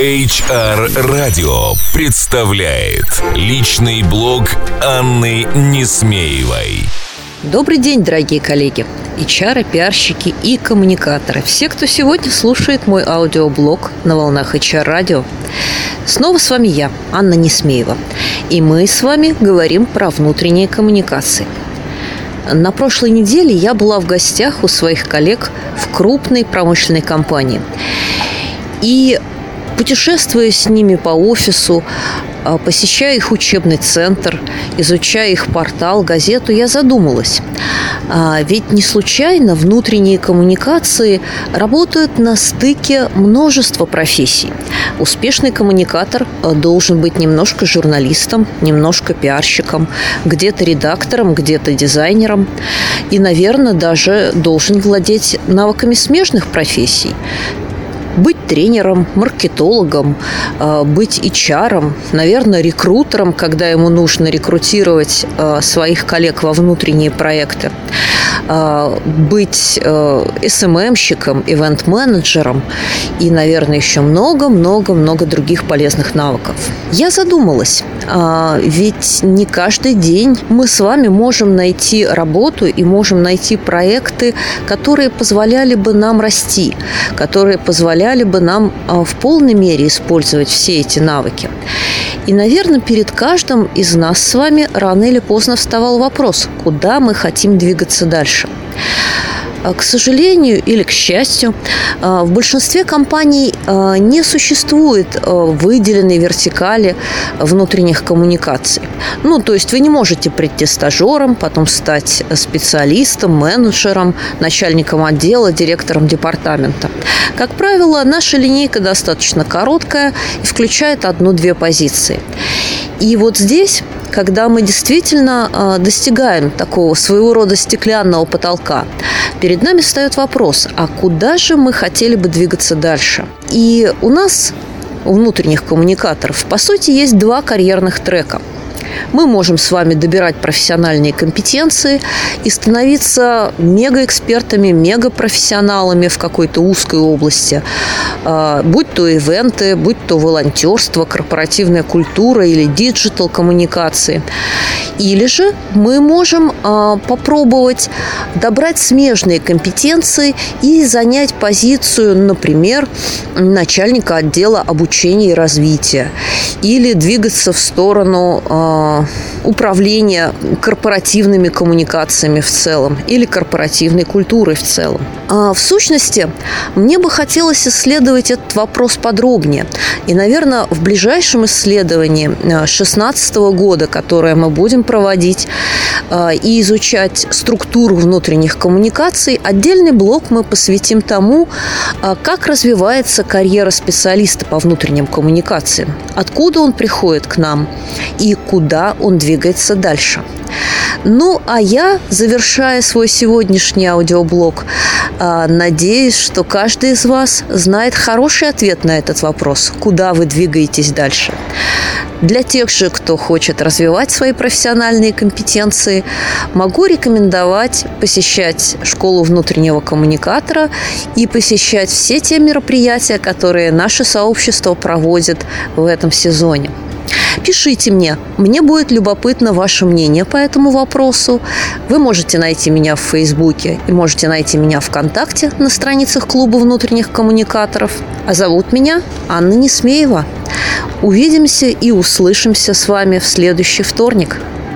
HR Radio представляет личный блог Анны Несмеевой. Добрый день, дорогие коллеги, HR, пиарщики и коммуникаторы. Все, кто сегодня слушает мой аудиоблог на волнах HR радио. Снова с вами я, Анна Несмеева. И мы с вами говорим про внутренние коммуникации. На прошлой неделе я была в гостях у своих коллег в крупной промышленной компании. И путешествуя с ними по офису, а, посещая их учебный центр, изучая их портал, газету, я задумалась. А, ведь не случайно внутренние коммуникации работают на стыке множества профессий. Успешный коммуникатор а, должен быть немножко журналистом, немножко пиарщиком, где-то редактором, где-то дизайнером. И, наверное, даже должен владеть навыками смежных профессий быть тренером, маркетологом, а, быть HR, наверное, рекрутером, когда ему нужно рекрутировать а, своих коллег во внутренние проекты, а, быть SMM-щиком, ивент-менеджером и, наверное, еще много-много-много других полезных навыков. Я задумалась, ведь не каждый день мы с вами можем найти работу и можем найти проекты, которые позволяли бы нам расти, которые позволяли бы нам а, в полной мере использовать все эти навыки. И, наверное, перед каждым из нас с вами рано или поздно вставал вопрос, куда мы хотим двигаться дальше. А, к сожалению или к счастью, а, в большинстве компаний а, не существует выделенной вертикали внутренних коммуникаций. Ну, то есть вы не можете прийти стажером, потом стать специалистом, менеджером, начальником отдела, директором департамента. Как правило, наша линейка достаточно короткая и включает одну-две позиции. И вот здесь когда мы действительно достигаем такого своего рода стеклянного потолка, перед нами встает вопрос, а куда же мы хотели бы двигаться дальше? И у нас, у внутренних коммуникаторов, по сути, есть два карьерных трека – мы можем с вами добирать профессиональные компетенции и становиться мегаэкспертами, мегапрофессионалами в какой-то узкой области. А, будь то ивенты, будь то волонтерство, корпоративная культура или digital коммуникации. Или же мы можем а, попробовать добрать смежные компетенции и занять позицию, например, начальника отдела обучения и развития. Или двигаться в сторону а, управления корпоративными коммуникациями в целом или корпоративной культурой в целом. А в сущности, мне бы хотелось исследовать этот вопрос подробнее. И, наверное, в ближайшем исследовании 2016 э, года, которое мы будем проводить э, и изучать структуру внутренних коммуникаций, отдельный блок мы посвятим тому, э, как развивается карьера специалиста по внутренним коммуникациям, откуда он приходит к нам и куда он двигается дальше. Ну, а я, завершая свой сегодняшний аудиоблог, а, надеюсь, что каждый из вас знает хороший ответ на этот вопрос, куда вы двигаетесь дальше. Для тех же, кто хочет развивать свои профессиональные компетенции, могу рекомендовать посещать школу внутреннего коммуникатора и посещать все те мероприятия, которые наше сообщество проводит в этом сезоне. Пишите мне, мне будет любопытно ваше мнение по этому вопросу. Вы можете найти меня в Фейсбуке и можете найти меня ВКонтакте на страницах клуба внутренних коммуникаторов. А зовут меня Анна Несмеева. Увидимся и услышимся с вами в следующий вторник.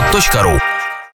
hrradio.ru